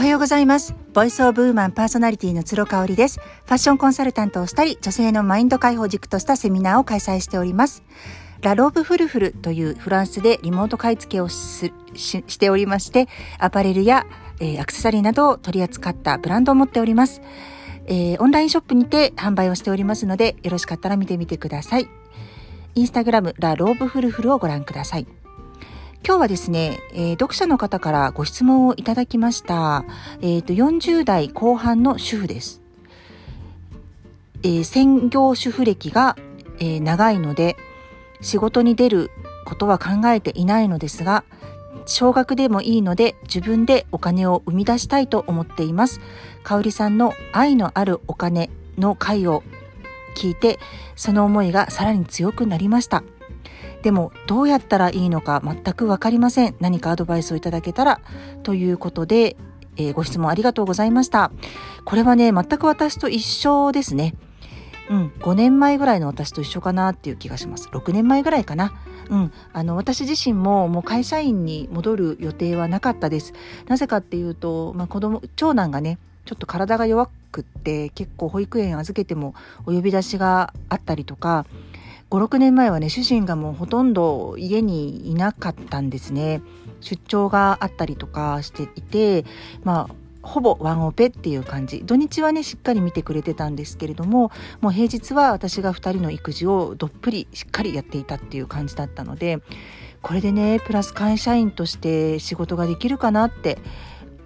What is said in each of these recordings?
はようございます。 Voice of Woman パーソナリティの鶴香織です。ファッションコンサルタントをしたり、女性のマインド解放軸としたセミナーを開催しております。ラローブフルフルというフランスでリモート買い付けをししておりまして、アパレルや、えー、アクセサリーなどを取り扱ったブランドを持っております。えー、オンラインショップにて販売をしておりますので、よろしかったら見てみてください。インスタグラム、ラローブフルフルをご覧ください。今日はですね、えー、読者の方からご質問をいただきました。えっ、ー、と、40代後半の主婦です。えー、専業主婦歴が、えー、長いので、仕事に出ることは考えていないのですが、少額でもいいので自分でお金を生み出したいと思っています。かおりさんの愛のあるお金の回を聞いて、その思いがさらに強くなりました。でもどうやったらいいのか全くわかりません。何かアドバイスをいただけたらということで、えー、ご質問ありがとうございました。これはね、全く私と一緒ですね。うん、5年前ぐらいの私と一緒かなっていう気がします。6年前ぐらいかな。うん、あの私自身ももう会社員に戻る予定はなかったです。なぜかっていうと、まあ、子供長男がねちょっと体が弱くって結構保育園預けてもお呼び出しがあったりとか56年前はね主人がもうほとんど家にいなかったんですね。出張があったりとかしていてまあほぼワンオペっていう感じ土日はねしっかり見てくれてたんですけれどももう平日は私が2人の育児をどっぷりしっかりやっていたっていう感じだったのでこれでねプラス会社員として仕事ができるかなって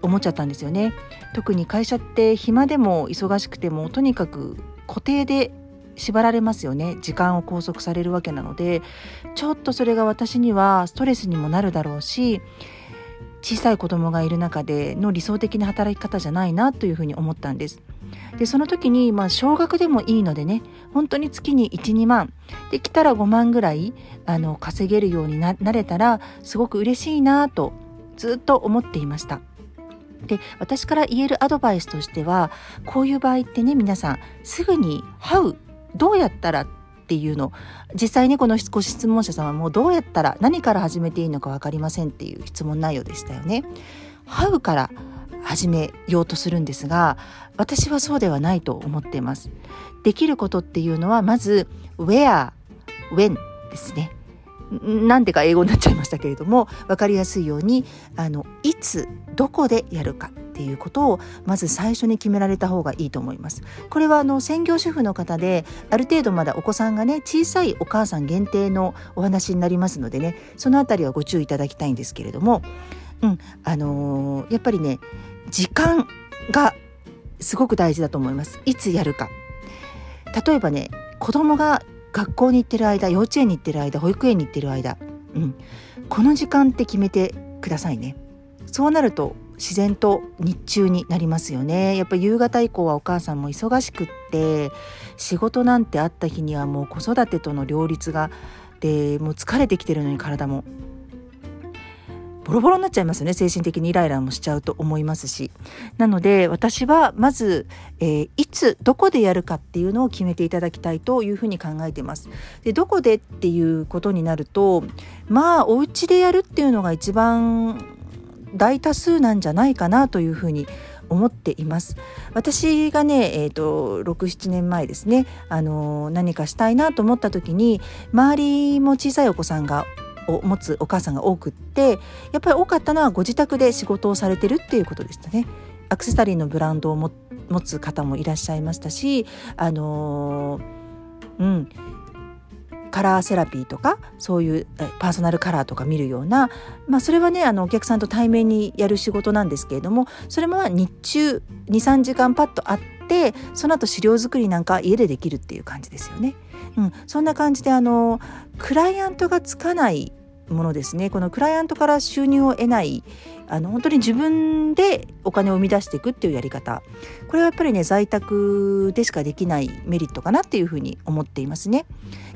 思っちゃったんですよね特に会社って暇でも忙しくてもとにかく固定で縛られますよね時間を拘束されるわけなのでちょっとそれが私にはストレスにもなるだろうし小さい子供がいる中での理想的な働き方じゃないなというふうに思ったんです。でその時にまあ少額でもいいのでね本当に月に12万できたら5万ぐらいあの稼げるようになれたらすごく嬉しいなとずっと思っていました。で私から言えるアドバイスとしてはこういう場合ってね皆さんすぐに「How」どうやったらっていうの実際にこのご質問者さんはもうどうやったら何から始めていいのか分かりませんっていう質問内容でしたよね。ハウから始めようとするんですが私はそうではないと思っています。できることっていうのはまず where, when ですね。なんでか英語になっちゃいましたけれども分かりやすいようにあのいつどこでやるかっていうことをまず最初に決められた方がいいと思います。これはあの専業主婦の方である程度まだお子さんがね小さいお母さん限定のお話になりますのでねそのあたりはご注意いただきたいんですけれども、うんあのー、やっぱりね時間がすごく大事だと思います。いつやるか例えばね子供が学校に行ってる間幼稚園に行ってる間保育園に行ってる間、うん、この時間って決めてくださいね。そうなると自然と日中になりますよね。やっぱ夕方以降はお母さんも忙しくって仕事なんてあった日にはもう子育てとの両立がでもう疲れてきてるのに体も。ボロボロになっちゃいますよね精神的にイライラもしちゃうと思いますし。なので私はまず、えー、いつどこでやるかっていうのを決めていただきたいというふうに考えてます。でどこでっていうことになるとまあお家でやるっていうのが一番大多数なんじゃないかなというふうに思っています私がね、えーと、と67年前ですね、あのー、何かしたいなと思った時に周りも小さいお子さんがを持つお母さんが多くってやっぱり多かったのはご自宅で仕事をされてるっていうことでしたね。アクセサリーのブランドを持つ方もいらっしゃいましたしあのー、うんカラーセラピーとかそういうパーソナルカラーとか見るような、まあ、それはねあのお客さんと対面にやる仕事なんですけれどもそれも日中23時間パッとあってその後資料作りなんか家でできるっていう感じですよね。うん、そんな感じであのクライアントがつかないものですねこのクライアントから収入を得ないあの本当に自分でお金を生み出していくっていうやり方これはやっぱりね在宅でしかできないメリットかなっていうふうに思っていますね。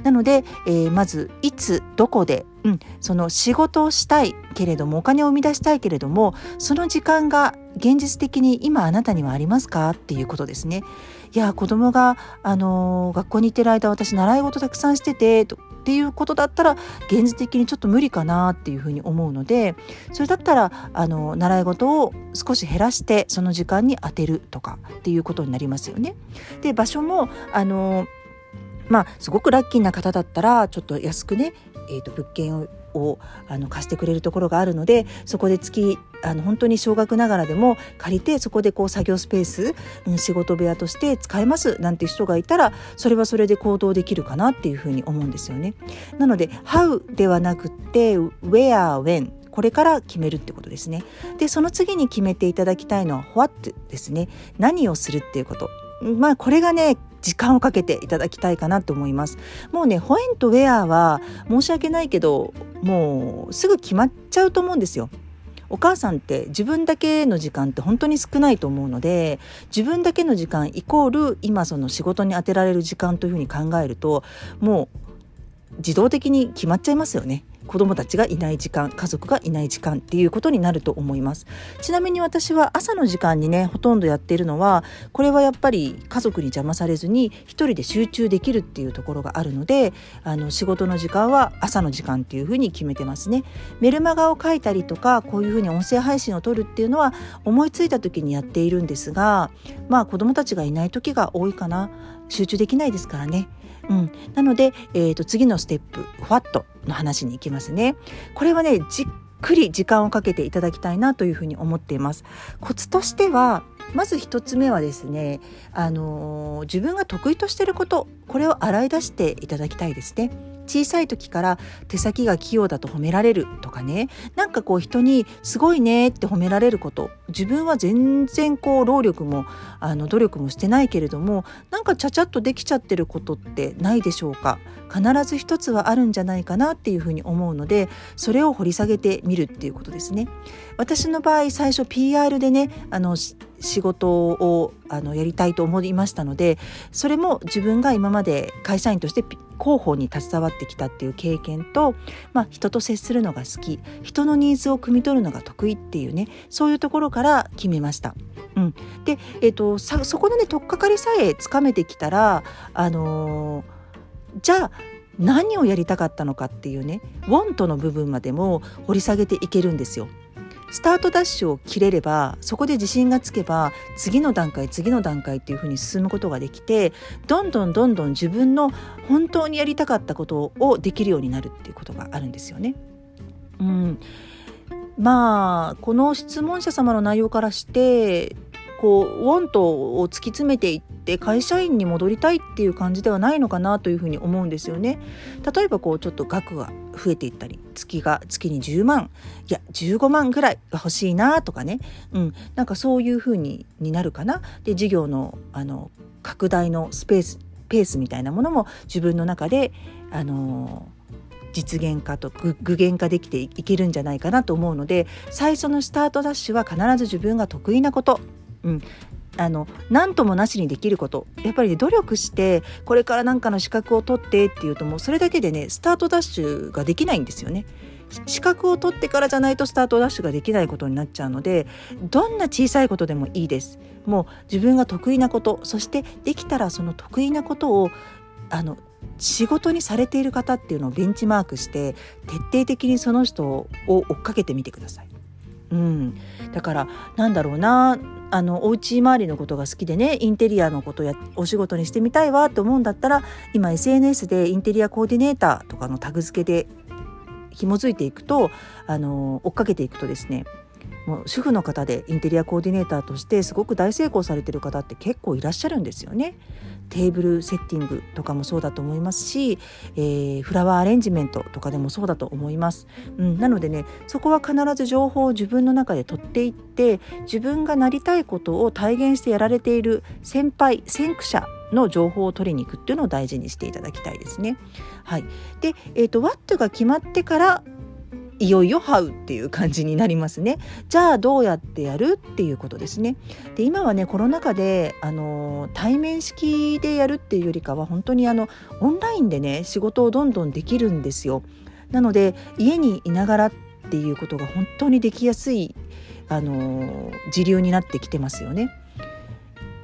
なので、えー、まずいつどこで、うん、その仕事をしたいけれどもお金を生み出したいけれどもその時間が現実的に今あなたにはありますかっていうことですね。いや子供があの学校に行ってる間私習い事たくさんしててってっていうことだったら現実的にちょっと無理かなっていうふうに思うのでそれだったらあの習い事を少し減らしてその時間に当てるとかっていうことになりますよね。で場所もあのまあすごくラッキーな方だったらちょっと安くね、えー、と物件ををあの貸してくれるところがあるのでそこで月あの本当に少額ながらでも借りてそこでこう作業スペース、うん、仕事部屋として使えますなんて人がいたらそれはそれで行動できるかなっていうふうに思うんですよね。なので How ではなくて Where When これから決めるってことですね。でその次に決めていただきたいのは What ですね。何をするっていうこと。まあこれがね時間をかけていただきたいかなと思います。もうね、ホエンとウェアは申し訳ないけど、もうすぐ決まっちゃうと思うんですよ。お母さんって自分だけの時間って本当に少ないと思うので自分だけの時間イコール今その仕事に充てられる時間というふうに考えるともう自動的に決まっちゃいますよね。子供たちがいない時間家族がいない時間っていうことになると思います。ちなみに私は朝の時間にねほとんどやっているのはこれはやっぱり家族に邪魔されずに一人で集中できるっていうところがあるのであの仕事の時間は朝の時間っていうふうに決めてますね。メルマガを書いたりとかこういうふうに音声配信を取るっていうのは思いついた時にやっているんですがまあ子供たちがいない時が多いかな。集中できないですからねうん、なので、えーと、次のステップ「What」の話に行きますね。これはねじっくり時間をかけていただきたいなというふうに思っています。コツとしてはまず一つ目はですね、あのー、自分が得意としていることこれを洗い出していただきたいですね。小さい時から手先が器用だと褒められるとかね。なんかこう人にすごいねって褒められること。自分は全然こう労力もあの努力もしてないけれどもなんかちゃちゃっとできちゃってることってないでしょうか。必ず一つはあるんじゃないかなっていうふうに思うのでそれを掘り下げてみるっていうことですね。私の場合最初 PR でねあの仕事をあのやりたいと思いましたのでそれも自分が今まで会社員として広報に携わってきたっていう経験と、まあ、人と接するのが好き人のニーズを汲み取るのが得意っていうねそういうところから決めました。うん、で、えーと、そこのね取っかかりさえつかめてきたら、あのー、じゃあ何をやりたかったのかっていうね「ウォント」の部分までも掘り下げていけるんですよ。スタートダッシュを切れればそこで自信がつけば次の段階次の段階っていうふうに進むことができてどんどんどんどん自分の本当にやりたかったことをできるようになるっていうことがあるんですよね。うん、まあこの質問者様の内容からしてこうウォントを突き詰めていって会社員に戻りたいっていう感じではないのかなというふうに思うんですよね。例えばこうちょっと額が増えていったり月が月に10万いや15万ぐらいが欲しいなとかね、うん、なんかそういうふうにになるかな。で事業のあの拡大のスペースペースみたいなものも自分の中であの実現化と具現化できていけるんじゃないかなと思うので最初のスタートダッシュは必ず自分が得意なことうん、あの何ともなしにできることやっぱり、ね、努力してこれから何かの資格を取ってっていうともうそれだけでねスタートダッシュができないんですよね。資格を取ってからじゃないとスタートダッシュができないことになっちゃうのでどんな小さいことでもいいですもう自分が得意なことそしてできたらその得意なことをあの仕事にされている方っていうのをベンチマークして徹底的にその人を追っかけてみてください。うん、だからなんだろうなあのお家周りのことが好きでねインテリアのことやお仕事にしてみたいわと思うんだったら今 SNS でインテリアコーディネーターとかのタグ付けで紐づいていくとあの追っかけていくとですねもう主婦の方でインテリアコーディネーターとしてすごく大成功されてる方って結構いらっしゃるんですよね。テーブルセッティングとかもそうだと思いますし、えー、フラワーアレンジメントとかでもそうだと思います、うん、なのでねそこは必ず情報を自分の中で取っていって自分がなりたいことを体現してやられている先輩先駆者の情報を取りに行くっていうのを大事にしていただきたいですね。はい、で、えーと、と What が決まってからいよいよ這うっていう感じになりますね。じゃあどうやってやるっていうことですね。で今はねコロナ禍であの対面式でやるっていうよりかは本当にあのオンラインでね仕事をどんどんできるんですよ。なので家にいながらっていうことが本当にできやすいあの時流になってきてますよね。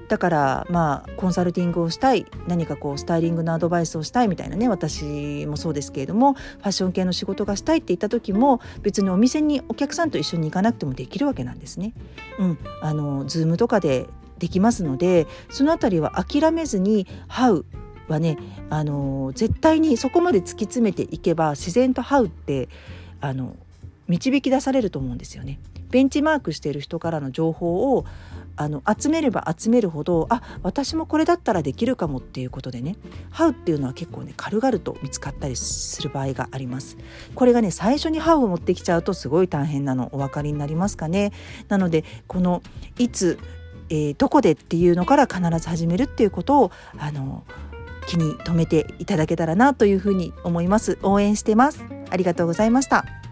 だからまあコンサルティングをしたい何かこうスタイリングのアドバイスをしたいみたいなね私もそうですけれどもファッション系の仕事がしたいって言った時も別にお店にお客さんと一緒に行かなくてもできるわけなんですね。うん、あのズームとかでできますのでその辺りは諦めずに「How」はねあの絶対にそこまで突き詰めていけば自然と「How」ってあの導き出されると思うんですよね。ベンチマークしている人からの情報をあの集めれば集めるほどあ私もこれだったらできるかもっていうことでね「ハウ」っていうのは結構ね軽々と見つかったりする場合があります。これがね最初に「ハウ」を持ってきちゃうとすごい大変なの。お分かりになりますかね。なのでこのいつ、えー、どこでっていうのから必ず始めるっていうことをあの気に留めていただけたらなというふうに思います。応援してます。ありがとうございました。